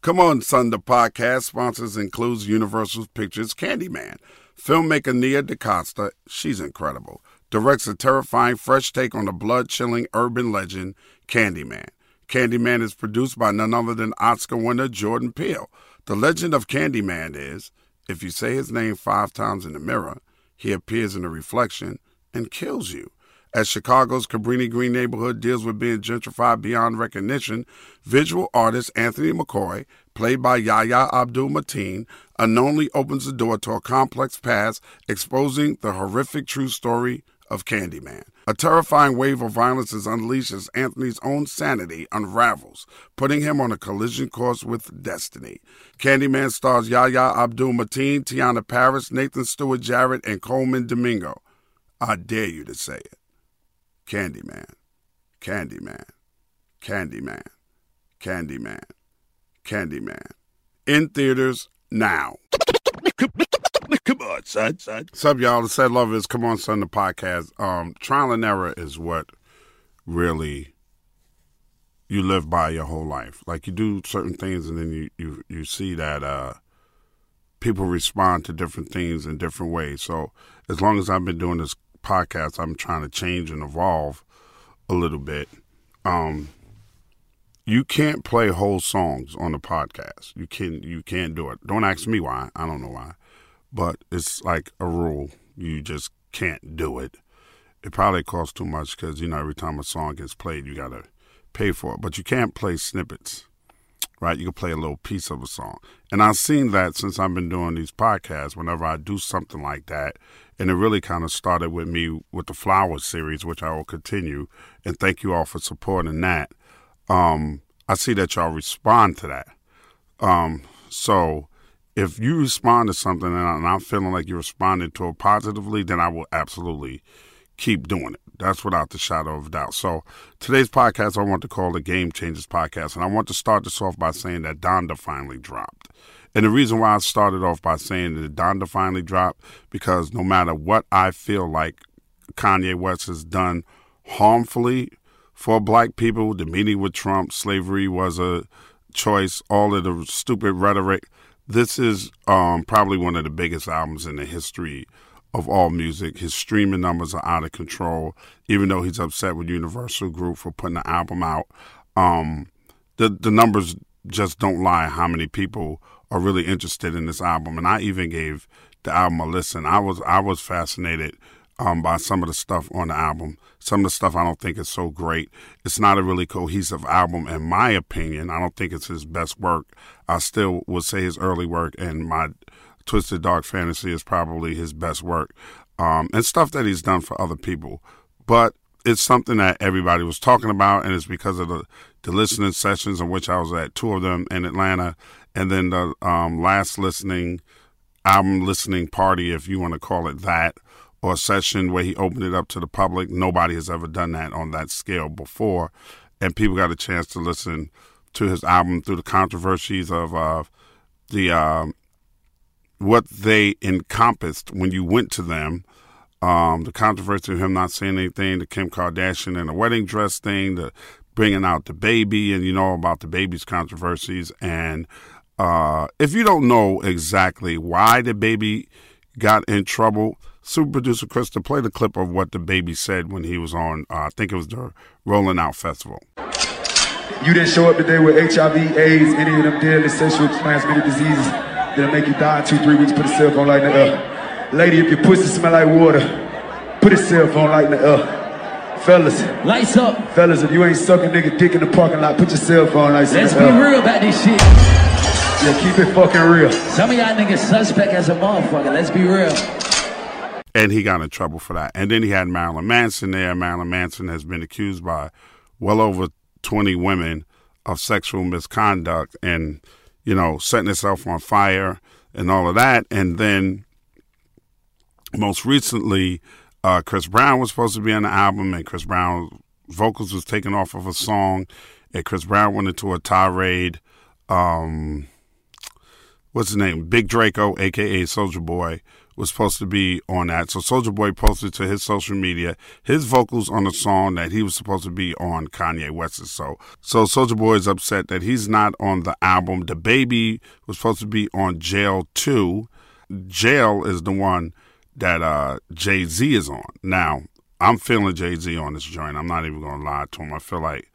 Come on, son. The podcast sponsors includes Universal Pictures Candyman. Filmmaker Nia DaCosta, she's incredible, directs a terrifying, fresh take on the blood chilling urban legend Candyman. Candyman is produced by none other than Oscar winner Jordan Peele. The legend of Candyman is if you say his name five times in the mirror, he appears in the reflection and kills you. As Chicago's Cabrini Green neighborhood deals with being gentrified beyond recognition, visual artist Anthony McCoy, played by Yahya Abdul Mateen, unknowingly opens the door to a complex past, exposing the horrific true story of Candyman. A terrifying wave of violence is unleashed as Anthony's own sanity unravels, putting him on a collision course with destiny. Candyman stars Yahya Abdul Mateen, Teyonah Parris, Nathan Stewart Jarrett, and Colman Domingo. I dare you to say it. Candyman, Candyman, Candyman, Candyman, Candyman. In theaters now. Come on, son, son. What's up, y'all? The Said Love is Come On, Son, the podcast. Um, trial and error is what really you live by your whole life. Like you do certain things and then you, you, you see that uh, people respond to different things in different ways. So as long as I've been doing this podcast, I'm trying to change and evolve a little bit. Um, you can't play whole songs on the podcast. You can you can't do it. Don't ask me why. I don't know why. But it's like a rule. You just can't do it. It probably costs too much because you know every time a song gets played, you gotta pay for it. But you can't play snippets, right? You can play a little piece of a song. And I've seen that since I've been doing these podcasts. Whenever I do something like that, and it really kind of started with me with the Flowers series, which I will continue. And thank you all for supporting that. Um, I see that y'all respond to that. Um, so if you respond to something and I'm feeling like you're responding to it positively, then I will absolutely keep doing it. That's without the shadow of doubt. So today's podcast, I want to call the Game Changers podcast. And I want to start this off by saying that Donda finally dropped. And the reason why I started off by saying that Donda finally dropped, because no matter what I feel like Kanye West has done harmfully for black people, the meeting with Trump, slavery was a choice, all of the stupid rhetoric. This is um, probably one of the biggest albums in the history of all music. His streaming numbers are out of control, even though he's upset with Universal Group for putting the album out. Um, the the numbers just don't lie how many people are really interested in this album. And I even gave the album a listen. I was I was fascinated um, by some of the stuff on the album. Some of the stuff I don't think is so great. It's not a really cohesive album, in my opinion. I don't think it's his best work. I still would say his early work and my Twisted Dark Fantasy is probably his best work, um, and stuff that he's done for other people. But it's something that everybody was talking about, and it's because of the, the listening sessions in which I was at, two of them in Atlanta, and then the um, last listening album listening party, if you want to call it that, or session where he opened it up to the public. Nobody has ever done that on that scale before, and people got a chance to listen to his album through the controversies of uh, the um, what they encompassed when you went to them. Um, the controversy of him not saying anything, the Kim Kardashian and the wedding dress thing, the bringing out DaBaby, and you know about DaBaby's controversies. And uh, if you don't know exactly why DaBaby got in trouble, super producer Chris to play the clip of what DaBaby said when he was on, uh, I think it was the Rolling Loud Festival. You didn't show up today with HIV, AIDS, any of them deadly sexual transmitted diseases that'll make you die in two, three weeks. Put a cell phone light in the air. Lady, if your pussy smell like water, put a cell phone light in the air. Fellas, Lights up. fellas, if you ain't sucking nigga dick in the parking lot, put your cell phone lights Let's in be the air. real about this shit. Yeah, keep it fucking real. Some of y'all niggas suspect as a motherfucker. Let's be real. and he got in trouble for that. And then he had Marilyn Manson there. Marilyn Manson has been accused by well over 20 women of sexual misconduct and, you know, setting itself on fire and all of that. And then most recently, uh, Chris Brown was supposed to be on the album, and Chris Brown's vocals was taken off of a song, and Chris Brown went into a tirade. Um, what's his name? Big Draco, aka Soulja Boy, was supposed to be on that. So Soulja Boy posted to his social media his vocals on a song that he was supposed to be on Kanye West's. So so Soulja Boy is upset that he's not on the album. DaBaby was supposed to be on Jail 2. Jail is the one that uh, Jay Z is on. Now, I'm feeling Jay Z on this joint. I'm not even gonna lie to him. I feel like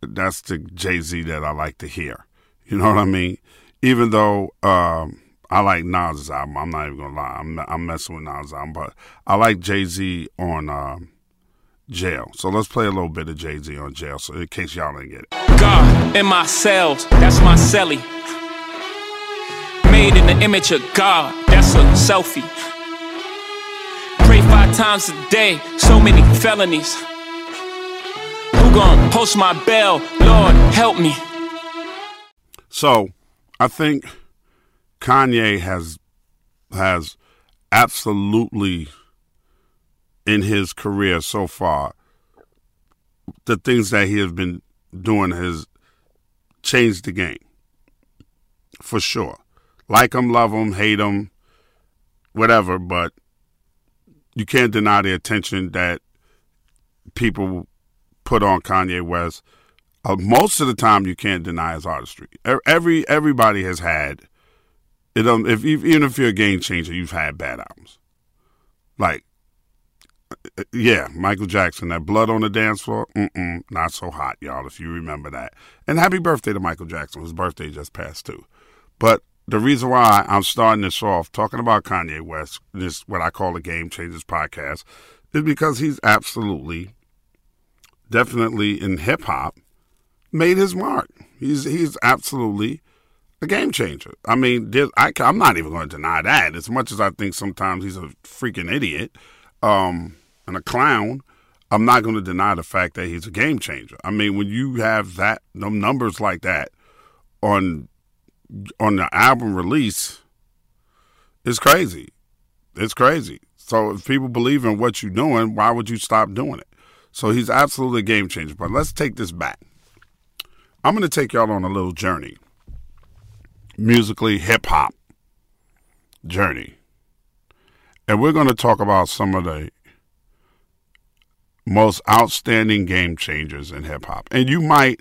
that's the Jay Z that I like to hear. You know what I mean? Even though um, I like Nas's album, I'm not even gonna lie. I'm I'm messing with Nas's album, but I like Jay Z on um, Jail. So let's play a little bit of Jay Z on Jail, so in case y'all didn't get it. God in my cells, that's my celly. Made in the image of God, that's a selfie. Pray five times a day, so many felonies. Who gon' post my bail? Lord, help me. So I think Kanye has has absolutely in his career so far the things that he has been doing has changed the game for sure. Like him, love him, hate him, whatever, but you can't deny the attention that people put on Kanye West. Uh, most of the time, you can't deny his artistry. Every everybody has had it. Um, if even if you're a game changer, you've had bad albums. Like, uh, yeah, Michael Jackson, that blood on the dance floor, not so hot, y'all. If you remember that, and happy birthday to Michael Jackson. His birthday just passed too. But the reason why I'm starting this off talking about Kanye West, this what I call the Game Changers podcast, is because he's absolutely, definitely in hip hop, made his mark. He's he's absolutely a game changer. I mean, I, am not even going to deny that. As much as I think sometimes he's a freaking idiot um, and a clown, I'm not going to deny the fact that he's a game changer. I mean, when you have that numbers like that on on the album release, it's crazy. It's crazy. So if people believe in what you're doing, why would you stop doing it? So he's absolutely a game changer. But let's take this back. I'm going to take y'all on a little journey, musically hip hop journey, and we're going to talk about some of the most outstanding game changers in hip hop. And you might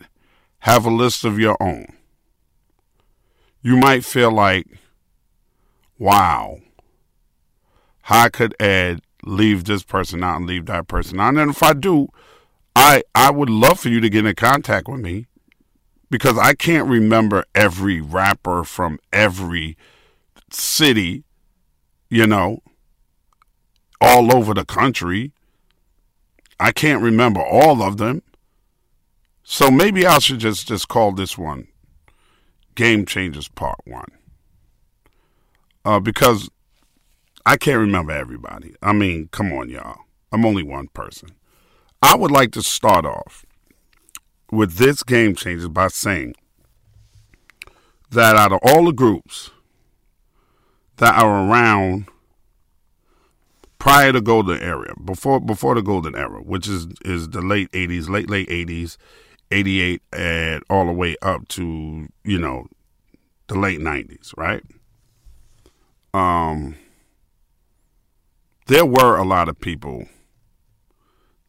have a list of your own. You might feel like, wow, how could Ed leave this person out and leave that person out? And if I do, I I would love for you to get in contact with me because I can't remember every rapper from every city, you know, all over the country. I can't remember all of them. So maybe I should just just call this one Game Changers Part 1. Uh, because I can't remember everybody. I mean, come on, y'all. I'm only one person. I would like to start off with this Game Changers by saying that out of all the groups that are around prior to the golden era, before before the golden era, which is is the late '80s, late late '80s, '88, and all the way up to you know the late '90s, right? um, there were a lot of people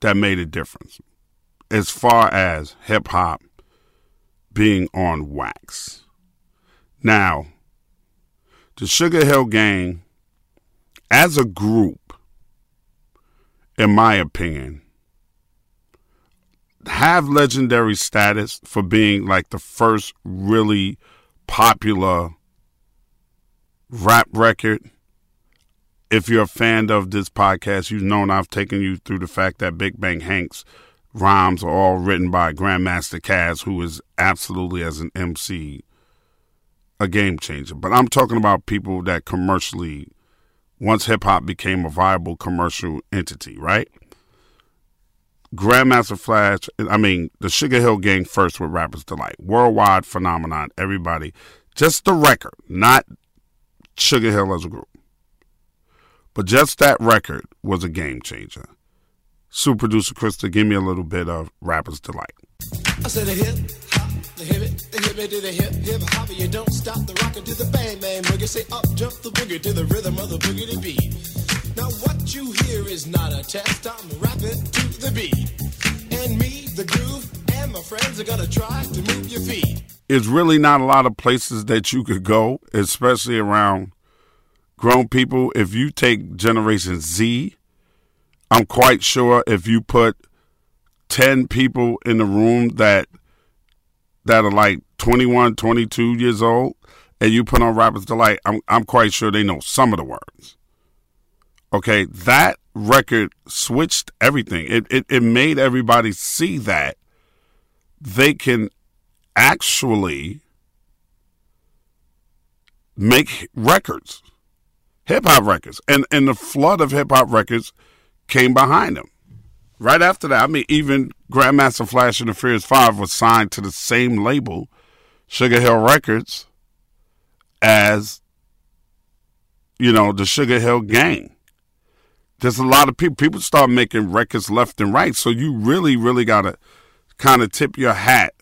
that made a difference as far as hip hop being on wax. Now, the Sugar Hill Gang, as a group, in my opinion, have legendary status for being like the first really popular rap record. If you're a fan of this podcast, you've known I've taken you through the fact that Big Bank Hank's rhymes are all written by Grandmaster Caz, who is absolutely, as an MC, a game changer. But I'm talking about people that commercially, once hip hop became a viable commercial entity, right? Grandmaster Flash, I mean, the Sugar Hill Gang first with Rapper's Delight. Worldwide phenomenon, everybody. Just the record, not Sugar Hill as a group. But just that record was a game changer. Super producer Krista, give me a little bit of Rapper's Delight. I said a hip hop, the hip it, the hip it to the hip hip hop, you don't stop the rocket to the bang bang boogie. Say up jump the boogie to the rhythm of the boogie to beat. Now what you hear is not a test. I'm rapping to the beat, and me, the groove, and my friends are gonna try to move your feet. It's really not a lot of places that you could go, especially around grown people. If you take Generation Z, I'm quite sure if you put 10 people in the room that that are like 21, 22 years old, and you put on Rapper's Delight, I'm, I'm quite sure they know some of the words. Okay, that record switched everything. It, it, it made everybody see that they can actually make records, hip hop records. And, and the flood of hip hop records came behind him. Right after that, I mean, even Grandmaster Flash and the Furious Five was signed to the same label, Sugar Hill Records, as, you know, the Sugar Hill Gang. There's a lot of people, people start making records left and right. So you really, really got to kind of tip your hat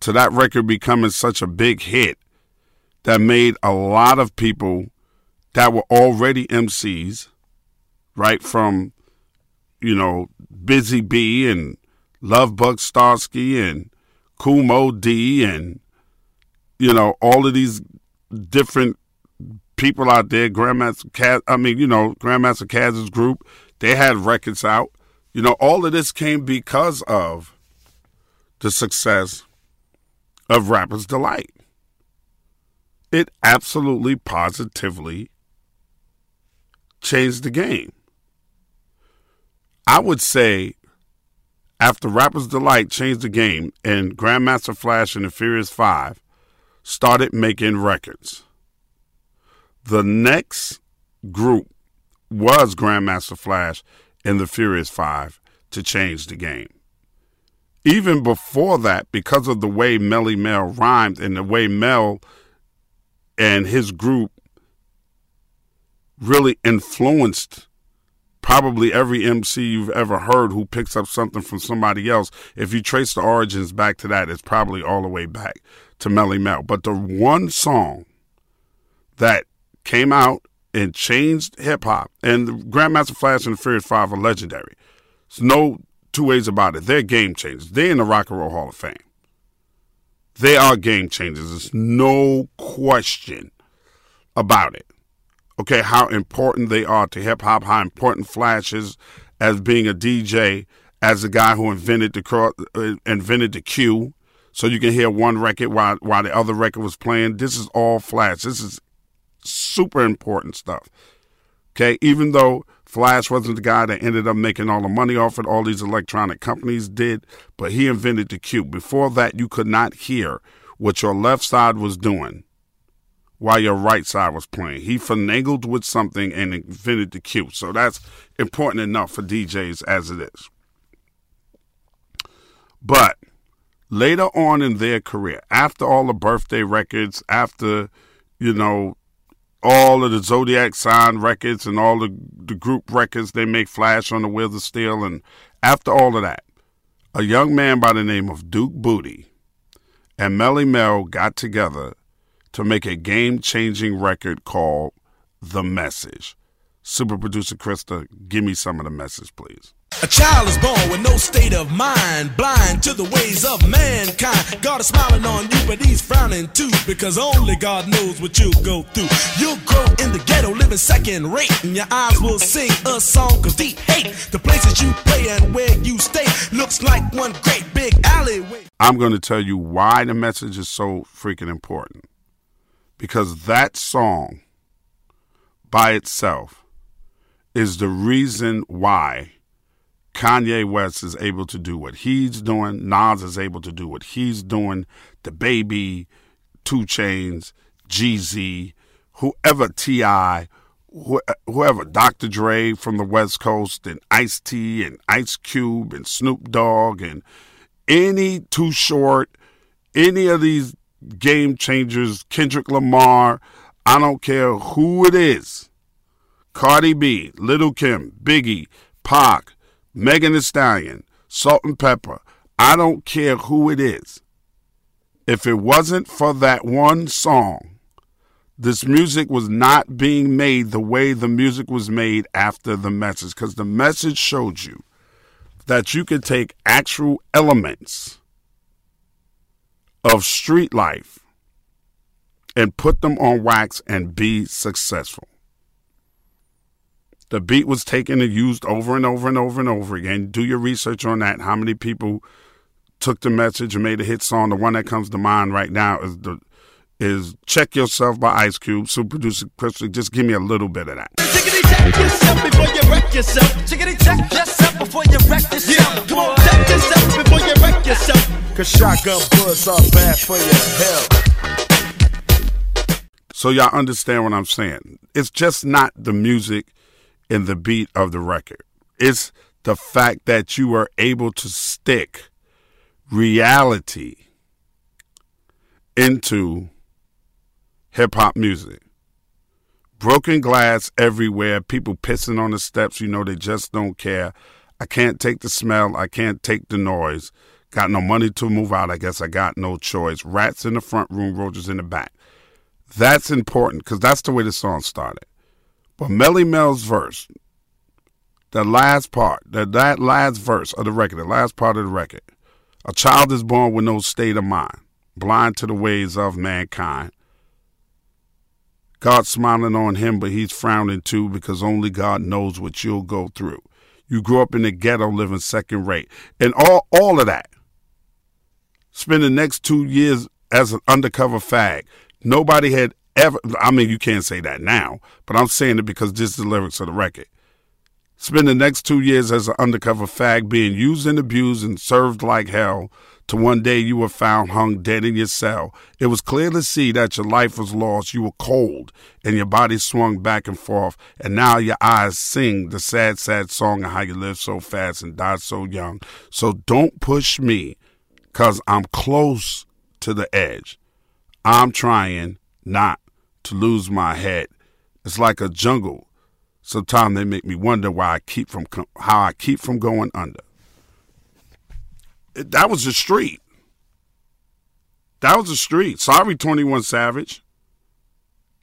to that record becoming such a big hit that made a lot of people that were already MCs, right, from you know, Busy Bee and Love Lovebug Starski and Kool Moe Dee and, you know, all of these different people out there, Grandmaster Caz, I mean, you know, Grandmaster Caz's group, they had records out. You know, all of this came because of the success of Rapper's Delight. It absolutely, positively changed the game. I would say after Rapper's Delight changed the game and Grandmaster Flash and the Furious Five started making records, the next group was Grandmaster Flash and the Furious Five to change the game. Even before that, because of the way Melle Mel rhymed and the way Mel and his group really influenced probably every MC you've ever heard who picks up something from somebody else, if you trace the origins back to that, it's probably all the way back to Melle Mel. But the one song that came out and changed hip hop, and Grandmaster Flash and the Furious Five are legendary. There's no two ways about it. They're game changers. They're in the Rock and Roll Hall of Fame. They are game changers. There's no question about it okay, how important they are to hip hop, how important Flash is as being a DJ, as the guy who invented the uh, invented the cue, so you can hear one record while while the other record was playing. This is all Flash. This is super important stuff. Okay, even though Flash wasn't the guy that ended up making all the money off it, all these electronic companies did, but he invented the cue. Before that, you could not hear what your left side was doing while your right side was playing. He finagled with something and invented the cue. So that's important enough for DJs as it is. But later on in their career, after all the birthday records, after, you know, all of the Zodiac sign records and all the, the group records they make flash on the Wheels of Steel, and after all of that, a young man by the name of Duke Bootee and Melle Mel got together to make a game changing record called the message. Super producer Krista, give me some of the message, please. A child is born with no state of mind, blind to the ways of mankind. God is smiling on you, but he's frowning too, because only God knows what you'll go through. You'll grow in the ghetto, living second rate, and your eyes will sing a song of deep hate. The places you play and where you stay looks like one great big alleyway. I'm going to tell you why the message is so freaking important. Because that song by itself is the reason why Kanye West is able to do what he's doing. Nas is able to do what he's doing. The Baby, 2 Chainz, Jeezy, whoever T.I., whoever Dr. Dre from the West Coast, and Ice T and Ice Cube and Snoop Dogg and any Too Short, any of these game changers, Kendrick Lamar. I don't care who it is. Cardi B, Little Kim, Biggie, Pac, Megan Thee Stallion, Salt-N-Pepa. I don't care who it is. If it wasn't for that one song, this music was not being made the way the music was made after the message. Because the message showed you that you could take actual elements of street life and put them on wax and be successful. The beat was taken and used over and over and over and over again. Do your research on that. How many people took the message and made a hit song? The one that comes to mind right now is the is "Check Yourself" by Ice Cube. So producer Chris, just give me a little bit of that. Check yourself before you wreck yourself. check yourself before you wreck yourself. Yeah, come on, check yourself before you wreck yourself. Cause shotgun bullets are bad for your health. So y'all understand what I'm saying. It's just not the music and the beat of the record. It's the fact that you are able to stick reality into hip hop music. Broken glass everywhere, people pissing on the steps, you know, they just don't care. I can't take the smell, I can't take the noise. Got no money to move out, I guess I got no choice. Rats in the front room, roaches in the back. That's important because that's the way the song started. But Melle Mel's verse, the last part, the, that last verse of the record, the last part of the record, a child is born with no state of mind, blind to the ways of mankind. God's smiling on him, but he's frowning too because only God knows what you'll go through. You grew up in the ghetto living second rate. And all, all of that. Spend the next two years as an undercover fag. Nobody had ever, I mean, you can't say that now, but I'm saying it because this is the lyrics of the record. Spend the next two years as an undercover fag being used and abused and served like hell to one day you were found hung dead in your cell. It was clear to see that your life was lost. You were cold and your body swung back and forth. And now your eyes sing the sad, sad song of how you lived so fast and died so young. So don't push me because I'm close to the edge. I'm trying not to lose my head. It's like a jungle. Sometimes they make me wonder why I keep from how I keep from going under. That was the street. That was the street. Sorry, 21 Savage.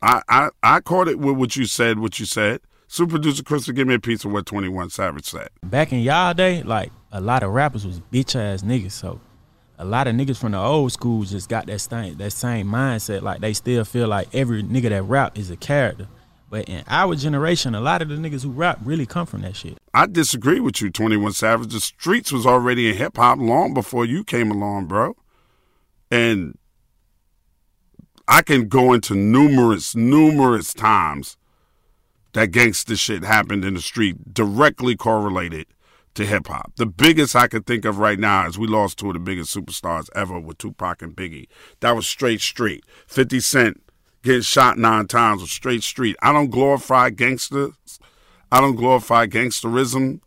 I, I I caught it with what you said. What you said. Super producer Chris, give me a piece of what 21 Savage said. Back in y'all day, like a lot of rappers was bitch ass niggas. So a lot of niggas from the old school just got that same that same mindset. Like they still feel like every nigga that rap is a character. But in our generation, a lot of the niggas who rap really come from that shit. I disagree with you, 21 Savage. The streets was already in hip hop long before you came along, bro. And I can go into numerous, numerous times that gangster shit happened in the street directly correlated to hip hop. The biggest I can think of right now is we lost two of the biggest superstars ever with Tupac and Biggie. That was straight street. 50 Cent getting shot nine times on straight street. I don't glorify gangsters. I don't glorify gangsterism.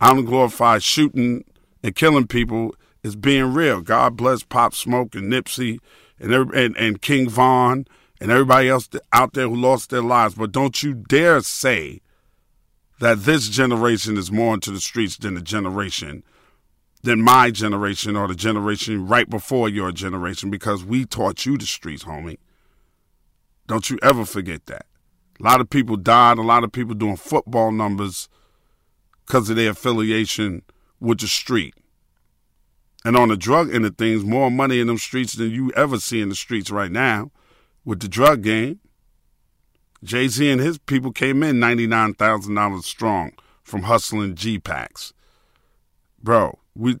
I don't glorify shooting and killing people It's being real. God bless Pop Smoke and Nipsey and, and, and King Von and everybody else out there who lost their lives. But don't you dare say that this generation is more into the streets than the generation than my generation or the generation right before your generation because we taught you the streets, homie. Don't you ever forget that. A lot of people died. A lot of people doing football numbers because of their affiliation with the street. And on the drug end of things, more money in them streets than you ever see in the streets right now with the drug game. Jay Z and his people came in $99,000 strong from hustling G packs. Bro, we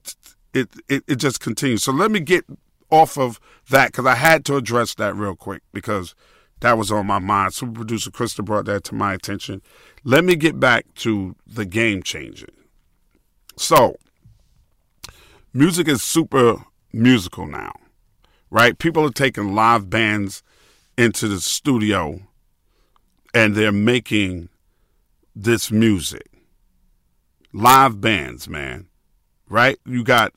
it, it it just continues. So let me get off of that because I had to address that real quick because that was on my mind. Super producer Krista brought that to my attention. Let me get back to the game changing. So, music is super musical now, right? People are taking live bands into the studio and they're making this music. Live bands, man, right? You got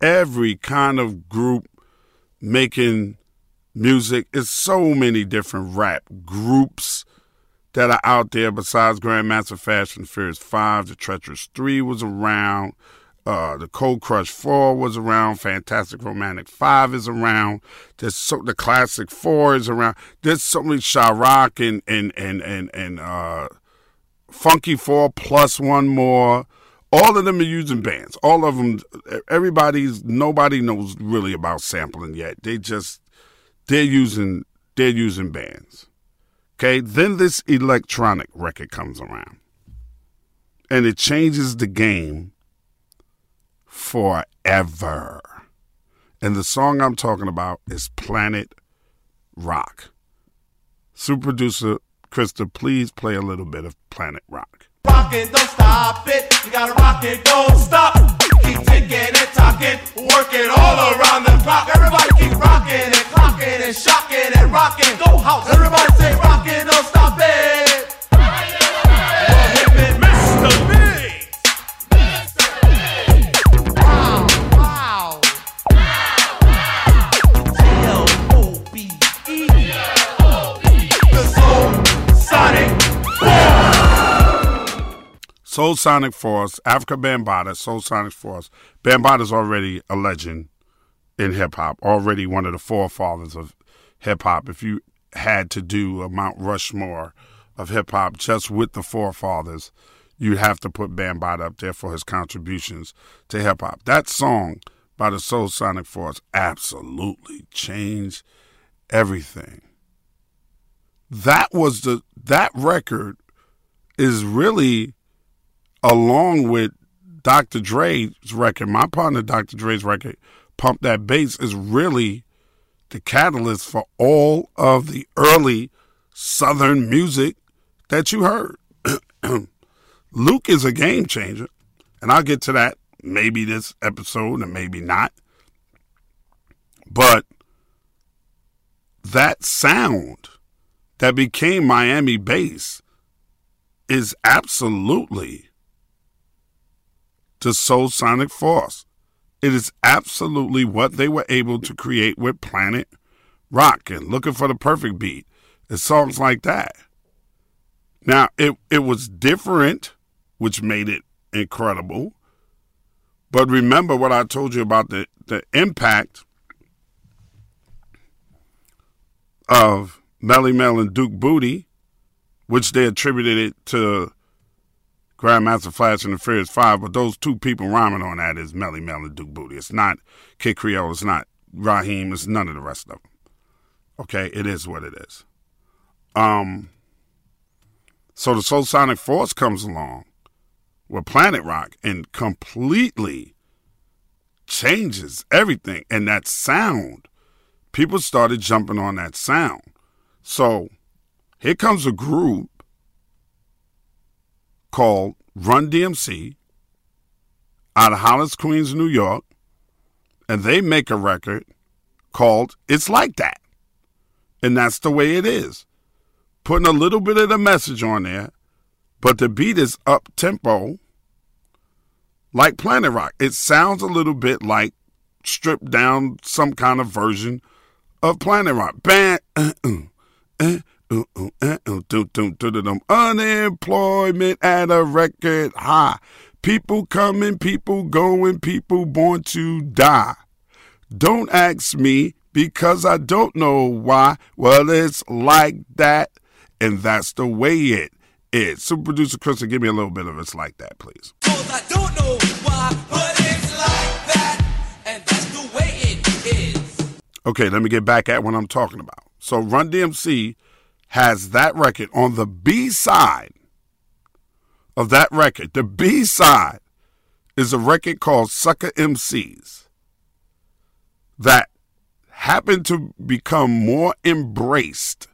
every kind of group making music. It's so many different rap groups that are out there besides Grandmaster and Furious 5. The Treacherous 3 was around. Uh, the Cold Crush 4 was around. Fantastic Romantic 5 is around. There's so the Classic 4 is around. There's so many Sha-Rock and and and and, and uh, Funky 4 plus one more. All of them are using bands. All of them, everybody's, nobody knows really about sampling yet. They just, they're using, they're using bands. Okay. Then this electronic record comes around and it changes the game forever. And the song I'm talking about is Planet Rock. Super producer Krista, please play a little bit of Planet Rock. Rockin', don't stop it. You gotta rock it, don't stop. Keep ticking and talking, working all around the clock. Everybody keep rocking and clocking and shocking and rocking. Go house. Everybody say rockin', don't stop it. Mr. Soul Sonic Force, Afrika Bambaataa, Soul Sonic Force. Bambaataa's already a legend in hip hop, already one of the forefathers of hip hop. If you had to do a Mount Rushmore of hip hop just with the forefathers, you'd have to put Bambaataa up there for his contributions to hip hop. That song by the Soul Sonic Force absolutely changed everything. That was the that record is really along with Dr. Dre's record, my partner Dr. Dre's record, Pump That Bass, is really the catalyst for all of the early Southern music that you heard. Luke is a game changer, and I'll get to that maybe this episode and maybe not. But that sound that became Miami bass is absolutely to Soul Sonic Force. It is absolutely what they were able to create with Planet Rock and Looking for the Perfect Beat. It's songs like that. Now, it, it was different, which made it incredible. But remember what I told you about the, the impact of Melle Mel and Duke Bootee, which they attributed it to Grandmaster Flash and the Furious Five, but those two people rhyming on that is Melle Mel and Duke Bootee. It's not Kid Creole. It's not Raheem. It's none of the rest of them. Okay, it is what it is. Um. So the Soul Sonic Force comes along with Planet Rock and completely changes everything. And that sound, people started jumping on that sound. So here comes a group called Run DMC out of Hollis, Queens, New York, and they make a record called It's Like That. And that's the way it is. Putting a little bit of the message on there, but the beat is up tempo like Planet Rock. It sounds a little bit like stripped down some kind of version of Planet Rock. Uh, uh, uh, Unemployment at a record high. People coming, people going, people born to die. Don't ask me because I don't know why. Well, it's like that. and that's the way it is. Super producer Chris, give me a little bit of it's like that, please. Cause I don't know why, but it's like that, and that's the way it is. Okay, let me get back at what I'm talking about. So Run DMC has that record on the B side of that record. The B side is a record called Sucker MCs that happened to become more embraced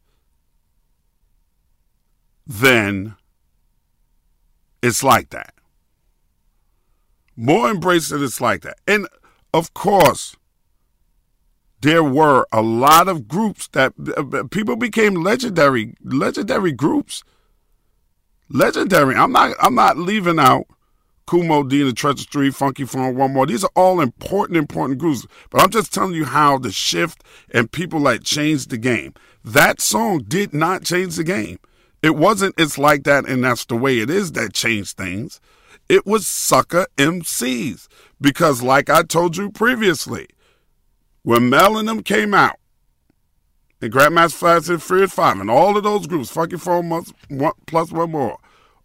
than it's like that. More embraced than it's like that. And of course, there were a lot of groups that uh, people became legendary legendary groups legendary i'm not i'm not leaving out Kool Moe Dee and the Treacherous Three, Funky Four, One More. These are all important, important groups. But I'm just telling you how the shift and people like changed the game. That song did not change the game. It wasn't It's Like That and That's the Way It Is that changed things. It was Sucker MCs. Because, like I told you previously, when Mel and them came out, and Grandmaster Flash and Fear 5, and all of those groups, Funky Four months, one, plus one more,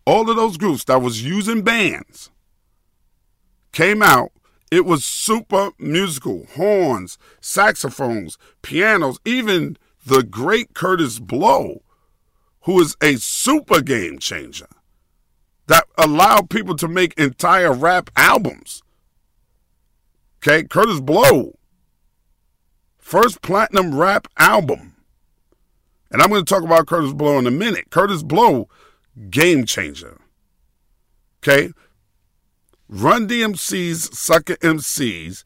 all of those groups that was using bands came out. It was super musical, horns, saxophones, pianos, even the great Kurtis Blow, who is a super game changer that allowed people to make entire rap albums. Okay, Kurtis Blow, first platinum rap album. And I'm going to talk about Kurtis Blow in a minute. Kurtis Blow game changer. Okay? Run DMC's Sucker MCs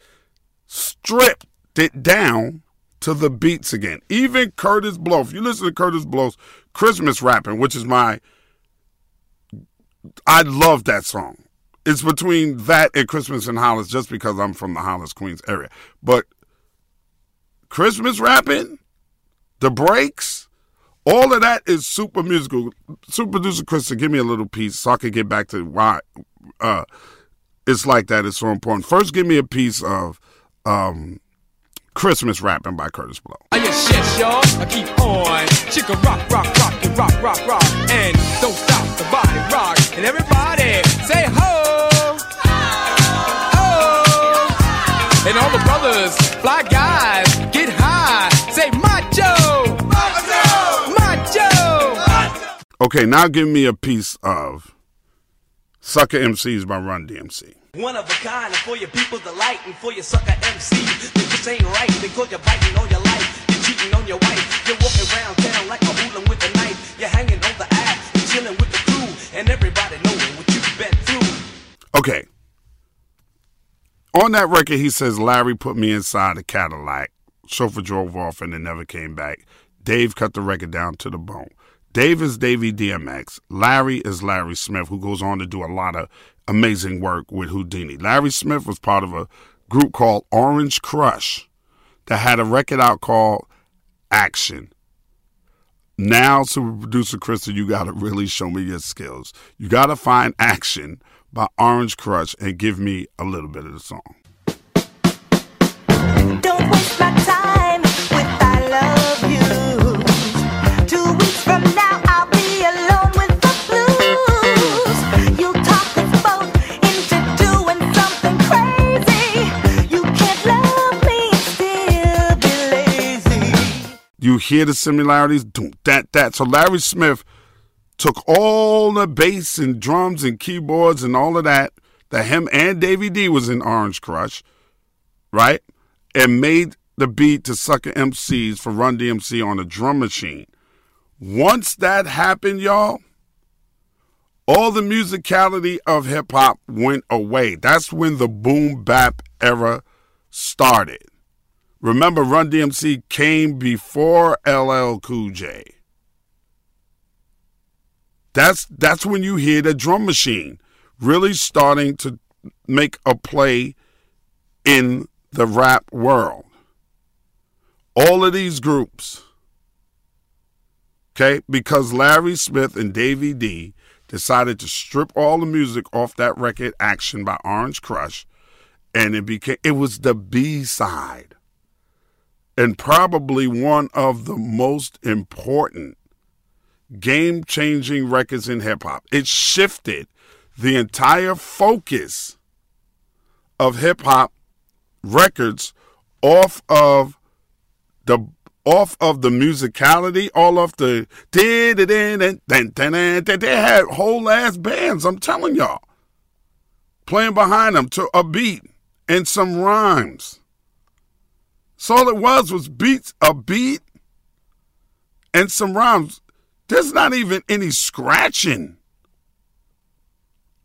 stripped it down to the beats again. Even Kurtis Blow, if you listen to Kurtis Blow's Christmas rapping, which is my, I love that song. It's between that and Christmas in Hollis just because I'm from the Hollis, Queens area. But Christmas rapping, the breaks, all of that is super musical. Super producer Krista, give me a little piece so I can get back to why uh, it's like that. It's so important. First, give me a piece of um, Christmas rapping by Kurtis Blow. I just shit, y'all. I keep on. Chicka rock, rock, rock, and rock, rock, rock. And don't stop the body rock. And everybody say ho. ho. Ho. And all the brothers, fly guys, Okay, now give me a piece of Sucker MCs by Run DMC. One of a kind, and for your people's delight, and for your sucker MC. That just ain't right, because you're biting on your life, you're cheating on your wife, you're walking around town like a hooligan with a knife, you're hanging on the ass, you're chilling with the crew, and everybody knowing what you've been through. Okay. On that record, he says Larry put me inside a Cadillac. Chauffeur drove off and it never came back. Dave cut the record down to the bone. Dave is Davey DMX. Larry is Larry Smith, who goes on to do a lot of amazing work with Whodini. Larry Smith was part of a group called Orange Krush that had a record out called Action. Now, super producer Krista, you got to really show me your skills. You got to find Action by Orange Krush and give me a little bit of the song. Don't waste my time hear the similarities? That, that. So Larry Smith took all the bass and drums and keyboards and all of that that him and Davey D was in Orange Krush, right? And made the beat to Sucker MCs for Run DMC on a drum machine. Once that happened, y'all, all the musicality of hip hop went away. That's when the boom bap era started. Remember, Run DMC came before LL Cool J. That's that's when you hear the drum machine really starting to make a play in the rap world. All of these groups, okay, because Larry Smith and Davey D decided to strip all the music off that record, Action by Orange Krush, and it became it was the B side, and probably one of the most important game changing records in hip hop. It shifted the entire focus of hip hop records off of the off of the musicality, all off the they had whole ass bands. I'm telling y'all, playing behind them to a beat and some rhymes. So all it was was beats, a beat, and some rhymes. There's not even any scratching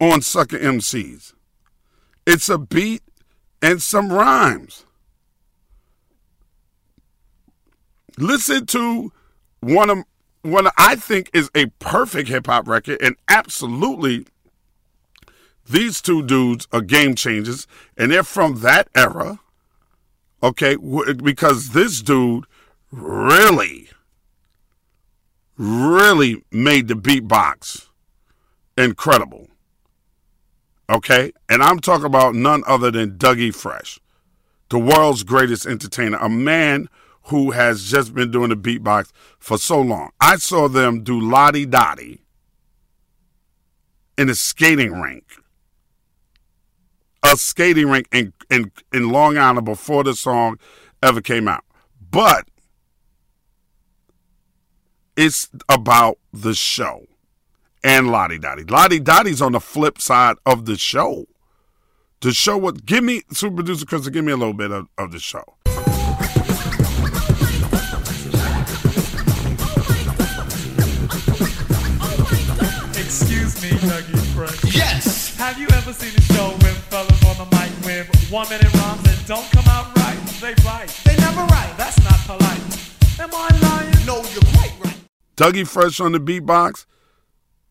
on sucker MCs. It's a beat and some rhymes. Listen to one of one I think is a perfect hip hop record, and absolutely these two dudes are game changers, and they're from that era. Okay, because this dude really, really made the beatbox incredible. Okay, and I'm talking about none other than Dougie Fresh, the world's greatest entertainer, a man who has just been doing the beatbox for so long. I saw them do La Di Da Di in a skating rink. A skating rink in, in, in Long Island before the song ever came out. But it's about the show and La Di Da Di. Lottie Dottie's on the flip side of the show. The show what give me super producer Chris, give me a little bit of, of the show. Oh my God! Excuse me, Dougie Fresh. Yes. Have you ever seen a show one minute rhymes that don't come out right? They bite. They never write. That's not polite. Am I lying? No, you're quite right. Dougie Fresh on the beatbox.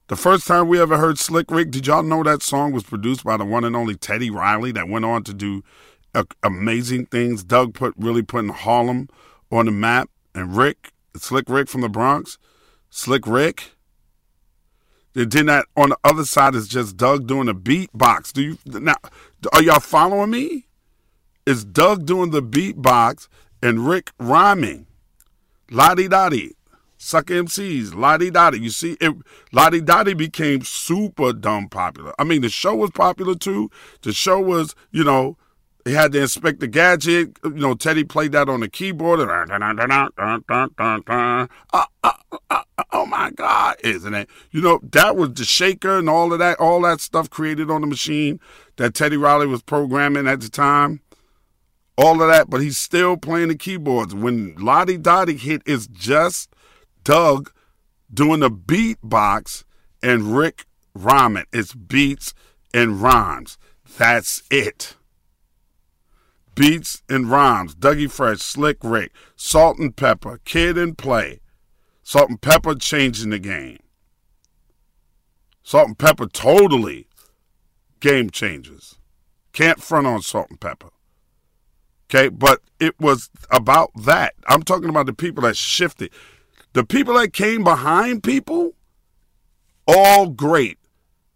The first time we ever heard Slick Rick, did y'all know that song was produced by the one and only Teddy Riley that went on to do uh, amazing things? Doug put really putting Harlem on the map, and Rick, Slick Rick from the Bronx, Slick Rick. Then that on the other side is just Doug doing a beatbox. Do you now? Are y'all following me? Is Doug doing the beatbox and Rick rhyming? La Di Da Di, suck MCs, La Di Da Di. You see, it, La Di Da Di became super dumb popular. I mean, the show was popular too. The show was, you know, he had to inspect the gadget. You know, Teddy played that on the keyboard. Oh my God, isn't it? You know, that was the shaker and all of that, all that stuff created on the machine that Teddy Riley was programming at the time. All of that, but he's still playing the keyboards. When La Di Da Di hit, it's just Doug doing the beatbox and Rick rhyming. It's beats and rhymes. That's it beats and rhymes. Dougie Fresh, Slick Rick, Salt-N-Pepa, Kid 'n Play. Salt-N-Pepa changing the game. Salt-N-Pepa totally game changers. Can't front on Salt-N-Pepa. Okay, but it was about that. I'm talking about the people that shifted. The people that came behind people, all great.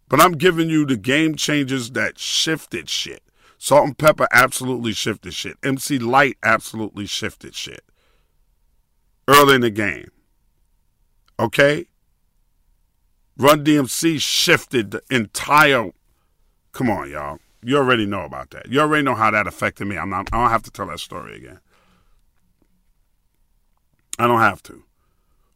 But I'm giving you the game changers that shifted shit. Salt-N-Pepa absolutely shifted shit. MC Lyte absolutely shifted shit. Early in the game. Okay? Run DMC shifted the entire. Come on, y'all. You already know about that. You already know how that affected me. I'm not. I don't have to tell that story again. I don't have to.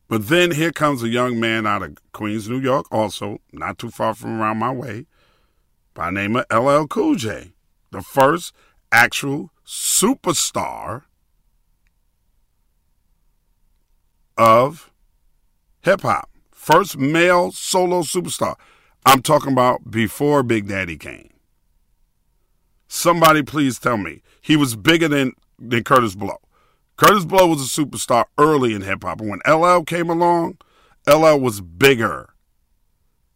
But then here comes a young man out of Queens, New York, also not too far from around my way, by name of LL Cool J the first actual superstar of hip hop. First male solo superstar. I'm talking about before Big Daddy came. Somebody please tell me. He was bigger than, than Kurtis Blow. Kurtis Blow was a superstar early in hip hop. And when LL came along, LL was bigger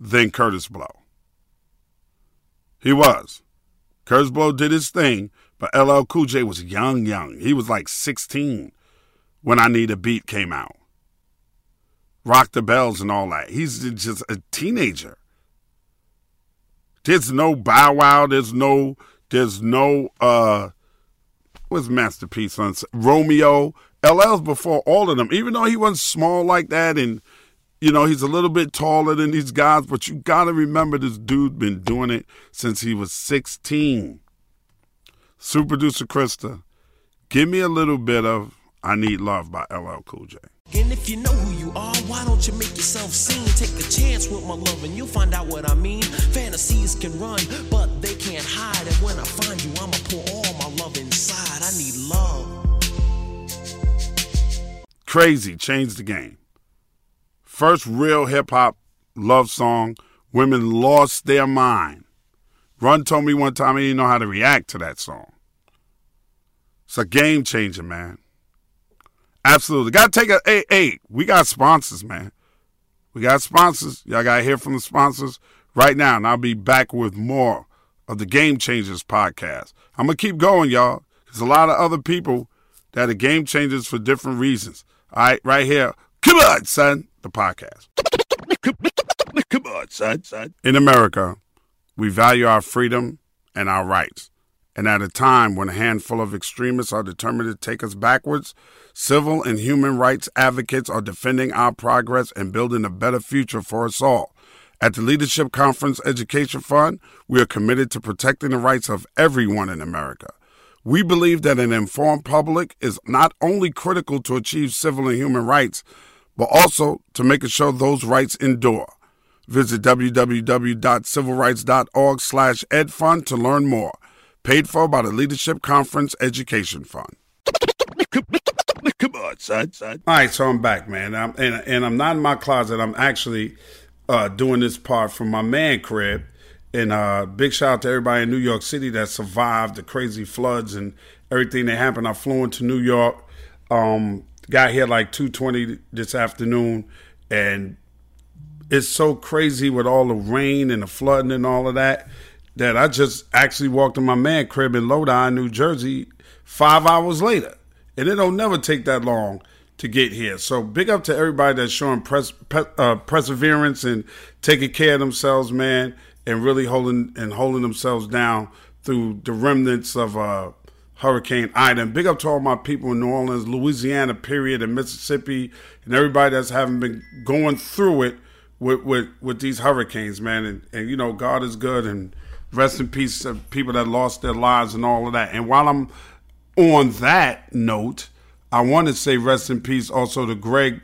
than Kurtis Blow. He was. Kurtis did his thing, but LL Cool J was young, young. He was like 16 when I Need a Beat came out. Rock the Bells and all that. He's just a teenager. There's no Bow Wow. There's no. There's no. uh What's Master P's son Romeo? LL's before all of them. Even though he wasn't small like that and You know, he's a little bit taller than these guys, but you gotta remember this dude been doing it since he was 16. Super producer Krista, give me a little bit of I Need Love by LL Cool J. And if you know who you are, why don't you make yourself seen? Take a chance with my love and you'll find out what I mean. Fantasies can run, but they can't hide. And when I find you, I'ma pour all my love inside. I need love. Crazy changed the game. First real hip hop love song, women lost their mind. Run told me one time he didn't know how to react to that song. It's a game changer, man. Absolutely. Gotta take a hey, hey, we got sponsors, man. We got sponsors. Y'all gotta hear from the sponsors right now, and I'll be back with more of the Game Changers podcast. I'm gonna keep going, y'all. There's a lot of other people that are game changers for different reasons. All right, right here. Come on, son. The podcast. Come on, son, son. In America, we value our freedom and our rights. And at a time when a handful of extremists are determined to take us backwards, civil and human rights advocates are defending our progress and building a better future for us all. At the Leadership Conference Education Fund, we are committed to protecting the rights of everyone in America. We believe that an informed public is not only critical to achieve civil and human rights, but also to making sure those rights endure. Visit www.civilrights.org slash edfund to learn more. Paid for by the Leadership Conference Education Fund. Come on, son, son. All right, so I'm back, man. I'm, and, and I'm not in my closet. I'm actually uh, doing this part from my man crib. And uh, big shout out to everybody in New York City that survived the crazy floods and everything that happened. I flew into New York. Um, got here like 2:20 this afternoon, and it's so crazy with all the rain and the flooding and all of that that I just actually walked in my man crib in Lodi, New Jersey, five hours later, and it don't never take that long to get here. So big up to everybody that's showing pres- pe- uh, perseverance and taking care of themselves, man, and really holding and holding themselves down through the remnants of uh, Hurricane Ida. And big up to all my people in New Orleans, Louisiana, period, and Mississippi, and everybody that's having been going through it with with, with these hurricanes, man. And, and you know, God is good, and rest in peace to people that lost their lives and all of that. And while I'm on that note, I want to say rest in peace also to Greg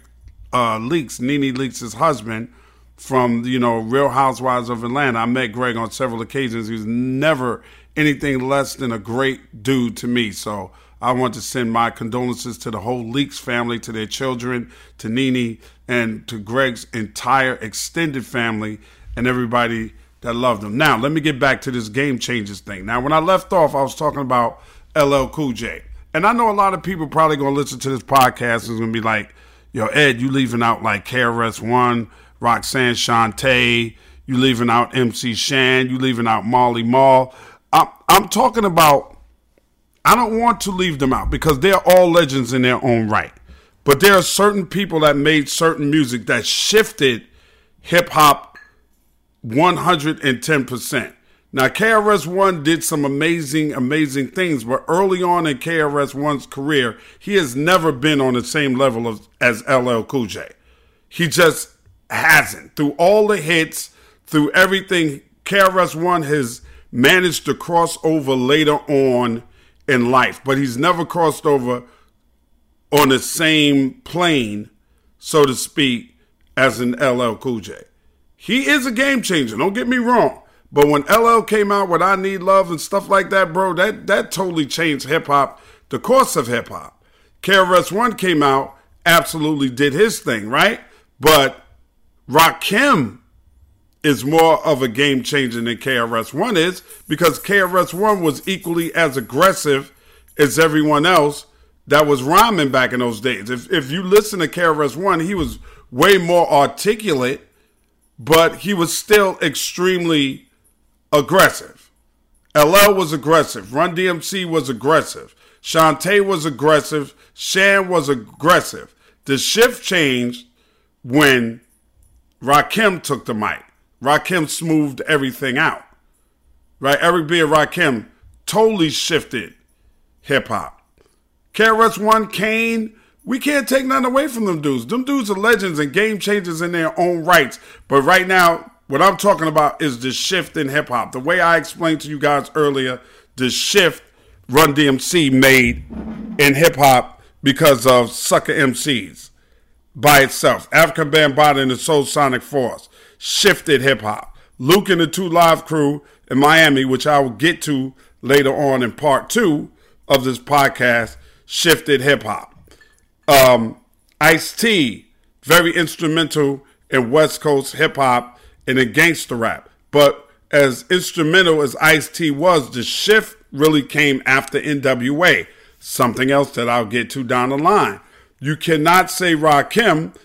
uh, Leakes, Nene Leakes' husband from you know Real Housewives of Atlanta. I met Greg on several occasions. He was never anything less than a great dude to me. So I want to send my condolences to the whole Leakes family, to their children, to Nene, and to Greg's entire extended family and everybody that loved him. Now, let me get back to this game changes thing. Now, when I left off, I was talking about LL Cool J. And I know a lot of people probably going to listen to this podcast and going to be like, yo, Ed, you leaving out like KRS-One, Roxanne Shante, you leaving out MC Shan, you leaving out Marley Marl. I'm, talking about, I don't want to leave them out because they're all legends in their own right. But there are certain people that made certain music that shifted hip hop 110%. Now, KRS One did some amazing, amazing things, but early on in KRS One's career, he has never been on the same level of, as LL Cool J. He just hasn't. Through all the hits, through everything, KRS One has managed to cross over later on in life, but he's never crossed over on the same plane, so to speak, as an LL Cool J. He is a game changer, don't get me wrong. But when LL came out with I Need Love and stuff like that, bro, that, that totally changed hip hop, the course of hip hop. KRS One came out, absolutely did his thing, right? But Rakim is more of a game changer than KRS One is because KRS One was equally as aggressive as everyone else that was rhyming back in those days. If if you listen to KRS One, he was way more articulate, but he was still extremely aggressive. LL was aggressive. Run DMC was aggressive. Shantae was aggressive. Shan was aggressive. The shift changed when Rakim took the mic. Rakim smoothed everything out. Right? Eric B. and Rakim totally shifted hip hop. KRS One, Kane, We can't take nothing away from them dudes. Them dudes are legends and game changers in their own rights. But right now, what I'm talking about is the shift in hip hop. The way I explained to you guys earlier, the shift Run DMC made in hip hop because of sucker MCs by itself. Afrika Bambaataa and the Soul Sonic Force shifted hip hop. Luke and the Two Live Crew in Miami, which I will get to later on in part two of this podcast, shifted hip hop. Um, Ice T, very instrumental in West Coast hip hop and in gangster rap. But as instrumental as Ice T was, the shift really came after NWA. Something else that I'll get to down the line. You cannot say Rakim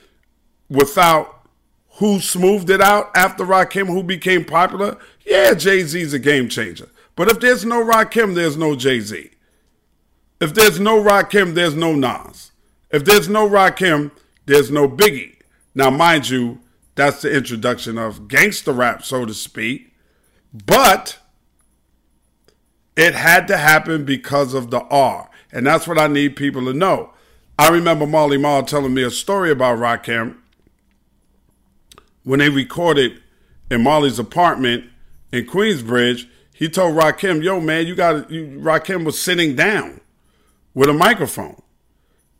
without who smoothed it out after Rakim, who became popular. Yeah, Jay Z's a game changer. But if there's no Rakim, there's no Jay Z. If there's no Rakim, there's no Nas. If there's no Rakim, there's no Biggie. Now, mind you, that's the introduction of gangster rap, so to speak. But it had to happen because of the R. And that's what I need people to know. I remember Marley Marl telling me a story about Rakim when they recorded in Marley's apartment in Queensbridge. He told Rakim, "Yo, man, you got you." Rakim was sitting down with a microphone,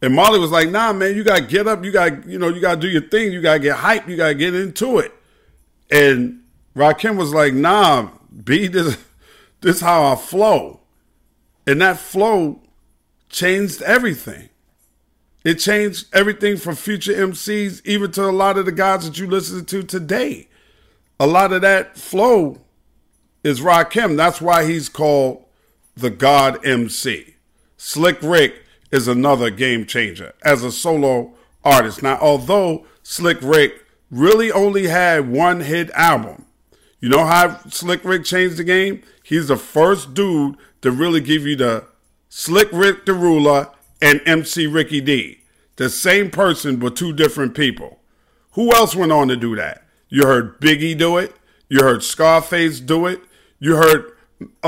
and Marley was like, "Nah, man, you got to get up. You got, you know, you got to do your thing. You got to get hype. You got to get into it." And Rakim was like, "Nah, B, this, this is how I flow," and that flow changed everything. It changed everything from future MCs, even to a lot of the guys that you listen to today. A lot of that flow is Rakim. That's why he's called the God MC. Slick Rick is another game changer as a solo artist. Now, although Slick Rick really only had one hit album, you know how Slick Rick changed the game? He's the first dude to really give you the Slick Rick the Ruler and MC Ricky D. The same person, but two different people. Who else went on to do that? You heard Biggie do it. You heard Scarface do it. You heard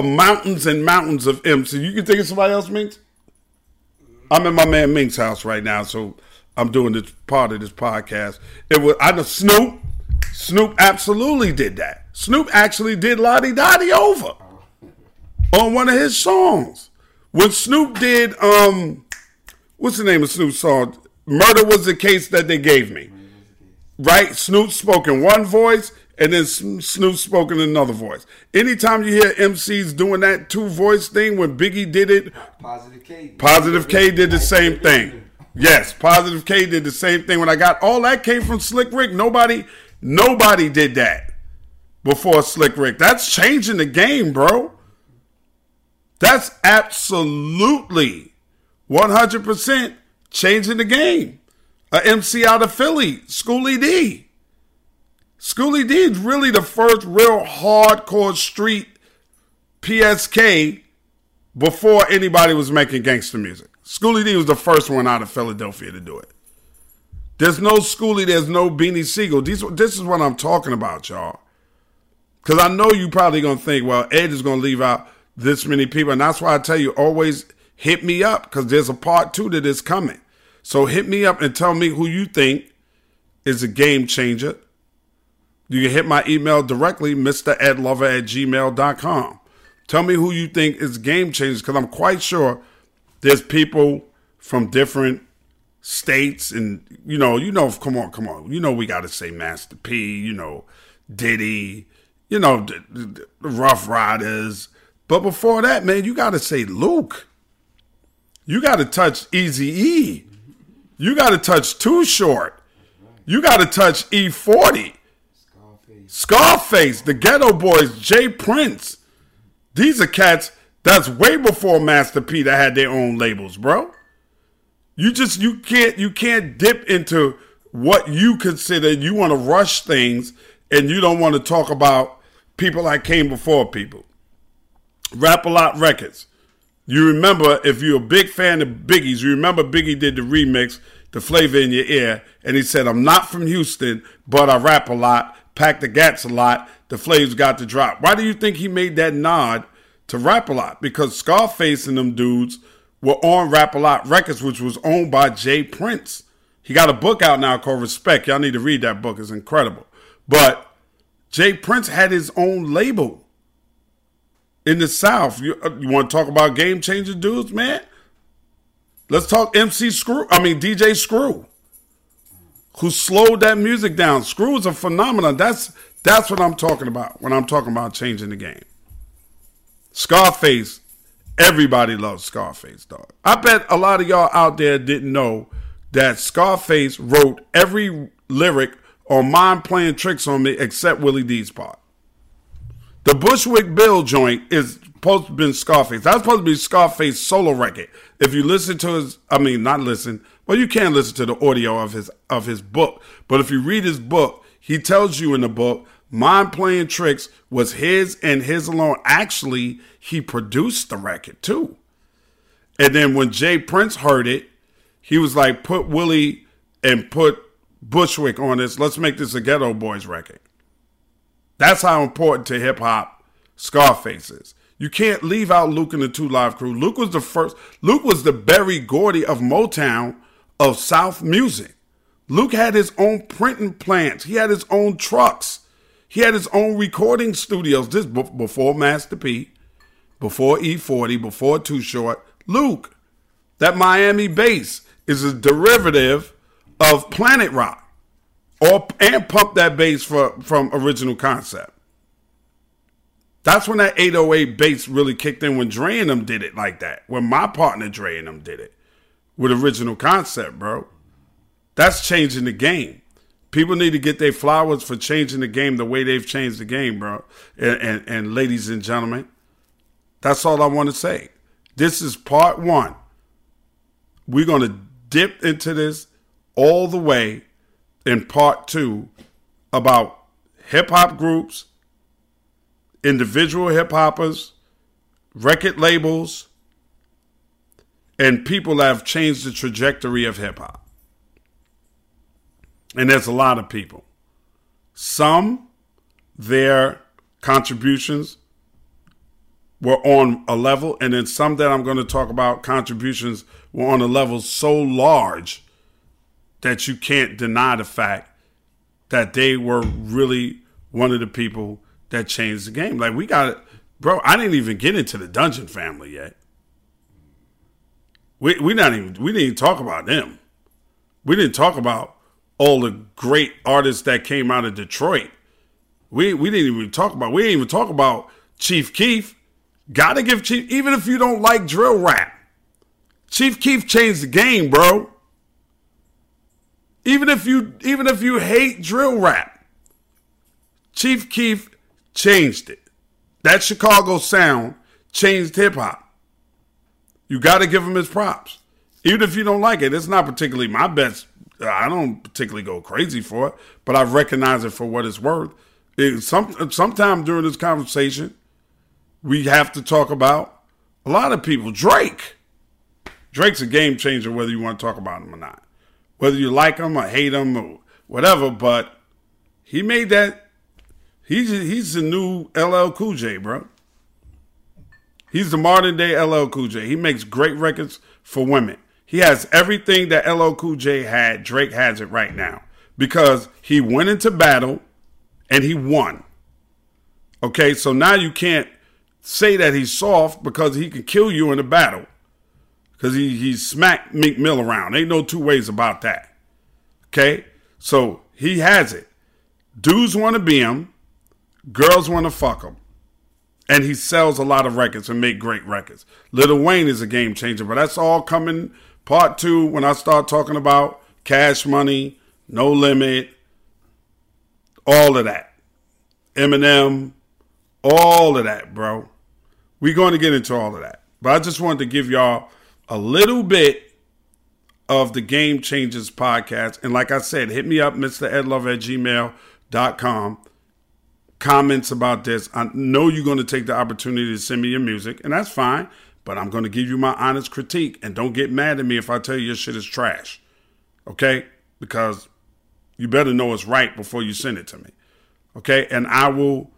mountains and mountains of MC. You can think of somebody else, Minx? I'm in my man Mink's house right now, so I'm doing this part of this podcast. It was I know Snoop. Snoop absolutely did that. Snoop actually did La Di Da Di over on one of his songs. When Snoop did um what's the name of Snoop's song? Murder was the case that they gave me. Right? Snoop spoke in one voice and then Snoop spoke in another voice. Anytime you hear MCs doing that two voice thing, when Biggie did it, Positive K. Positive K did the same thing. Yes, Positive K did the same thing. When I got all that came from Slick Rick. Nobody, nobody did that before Slick Rick. That's changing the game, bro. That's absolutely 100% changing the game. A MC out of Philly, Schoolly D. Schoolly D is really the first real hardcore street PSK before anybody was making gangster music. Schoolly D was the first one out of Philadelphia to do it. There's no Schoolly, there's no Beanie Sigel. These, this is what I'm talking about, y'all. Because I know you probably going to think, well, Ed is going to leave out this many people. And that's why I tell you, always hit me up because there's a part two that is coming. So hit me up and tell me who you think is a game changer. You can hit my email directly, mredlover at gmail.com. Tell me who you think is game changers because I'm quite sure there's people from different states and you know, you know, come on, come on. You know we gotta say Master P, you know, Diddy, you know, the, the, the Ruff Ryders. But before that, man, you gotta say Luke. You gotta touch Easy E. You gotta touch Too Short. You gotta touch E40. Scarface, the Geto Boys, J. Prince. These are cats that's way before Master P that had their own labels, bro. You just you can't you can't dip into what you consider you want to rush things and you don't want to talk about people that came before people. Rap a lot records. You remember if you're a big fan of Biggie's, you remember Biggie did the remix, the flavor in your ear, and he said, I'm not from Houston, but I rap a lot, pack the gats a lot, the flavors got to drop. Why do you think he made that nod to rap a lot? Because Scarface and them dudes were on Rap a Lot Records, which was owned by J. Prince. He got a book out now called Respect. Y'all need to read that book. It's incredible. But J. Prince had his own label in the South. You, uh, you want to talk about game changer dudes, man? Let's talk MC Screw. I mean DJ Screw, who slowed that music down. Screw is a phenomenon. That's that's what I'm talking about when I'm talking about changing the game. Scarface, everybody loves Scarface, dog. I bet a lot of y'all out there didn't know that Scarface wrote every lyric on Mind Playing Tricks on Me except Willie D's part. The Bushwick Bill joint is supposed to be Scarface. That's supposed to be Scarface solo record. If you listen to his, I mean, not listen, well, you can listen to the audio of his of his book. But if you read his book, he tells you in the book, Mind Playing Tricks was his and his alone. Actually, he produced the record too. And then when J. Prince heard it, he was like, put Willie and put Bushwick on this. Let's make this a Geto Boys record. That's how important to hip hop Scarface is. You can't leave out Luke and the Two Live Crew. Luke was the first. Luke was the Berry Gordy of Motown of South music. Luke had his own printing plants. He had his own trucks. He had his own recording studios. This be- before Master P, before E40, before Too Short. Luke, that Miami bass is a derivative of Planet Rock, or and pump that bass for, from original concept. That's when that 808 bass really kicked in when Dre and them did it like that. When my partner Dre and them did it with original concept, bro. That's changing the game. People need to get their flowers for changing the game the way they've changed the game, bro. And, and, and ladies and gentlemen, that's all I want to say. This is part one. We're going to dip into this all the way in part two about hip hop groups, individual hip hoppers, record labels, and people that have changed the trajectory of hip hop. And there's a lot of people. Some, their contributions were on a level, and then some that I'm going to talk about contributions were on a level so large that you can't deny the fact that they were really one of the people that changed the game. Like we got bro. I didn't even get into the Dungeon family yet. We we not even we didn't even talk about them. We didn't talk about all the great artists that came out of Detroit. We we didn't even talk about we didn't even talk about Chief Keef. Gotta give Chief even if you don't like drill rap. Chief Keef changed the game, bro. Even if you even if you hate drill rap, Chief Keef changed it. That Chicago sound changed hip hop. You got to give him his props. Even if you don't like it, it's not particularly my best. Uh, I don't particularly go crazy for it, but I recognize it for what it's worth. It, some sometime during this conversation, we have to talk about a lot of people. Drake, Drake's a game changer, whether you want to talk about him or not, whether you like him or hate him or whatever. But he made that. He's he's the new LL Cool J, bro. He's the modern day LL Cool J. He makes great records for women. He has everything that LL Cool J had. Drake has it right now because he went into battle and he won. Okay, so now you can't say that he's soft because he can kill you in a battle because he he smacked Meek Mill around. Ain't no two ways about that. Okay, so he has it. Dudes want to be him, girls want to fuck him and he sells a lot of records and make great records. Lil Wayne is a game changer, but that's all coming part two when I start talking about Cash Money, No Limit, all of that, Eminem, all of that, bro. We're going to get into all of that, but I just wanted to give y'all a little bit of the Game Changers podcast. And like I said, hit me up, Mr. Edlove at gmail.com comments about this. I know you're going to take the opportunity to send me your music, and that's fine. But I'm going to give you my honest critique, and don't get mad at me if I tell you your shit is trash. Okay? Because you better know it's right before you send it to me. Okay? And I will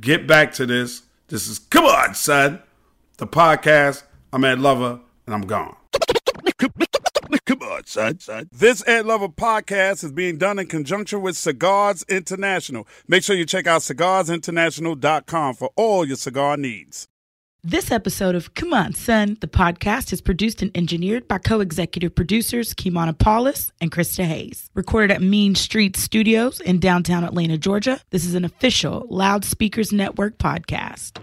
get back to this. This is Come On, Son, the podcast. I'm Ed Lover. And I'm gone. Come on, son, son. This Ed Lover podcast is being done in conjunction with Cigars International. Make sure you check out cigarsinternational.com for all your cigar needs. This episode of Come On Son, the podcast, is produced and engineered by co executive producers Kimana Paulus and Krista Hayes. Recorded at Mean Street Studios in downtown Atlanta, Georgia, this is an official Loudspeakers Network podcast.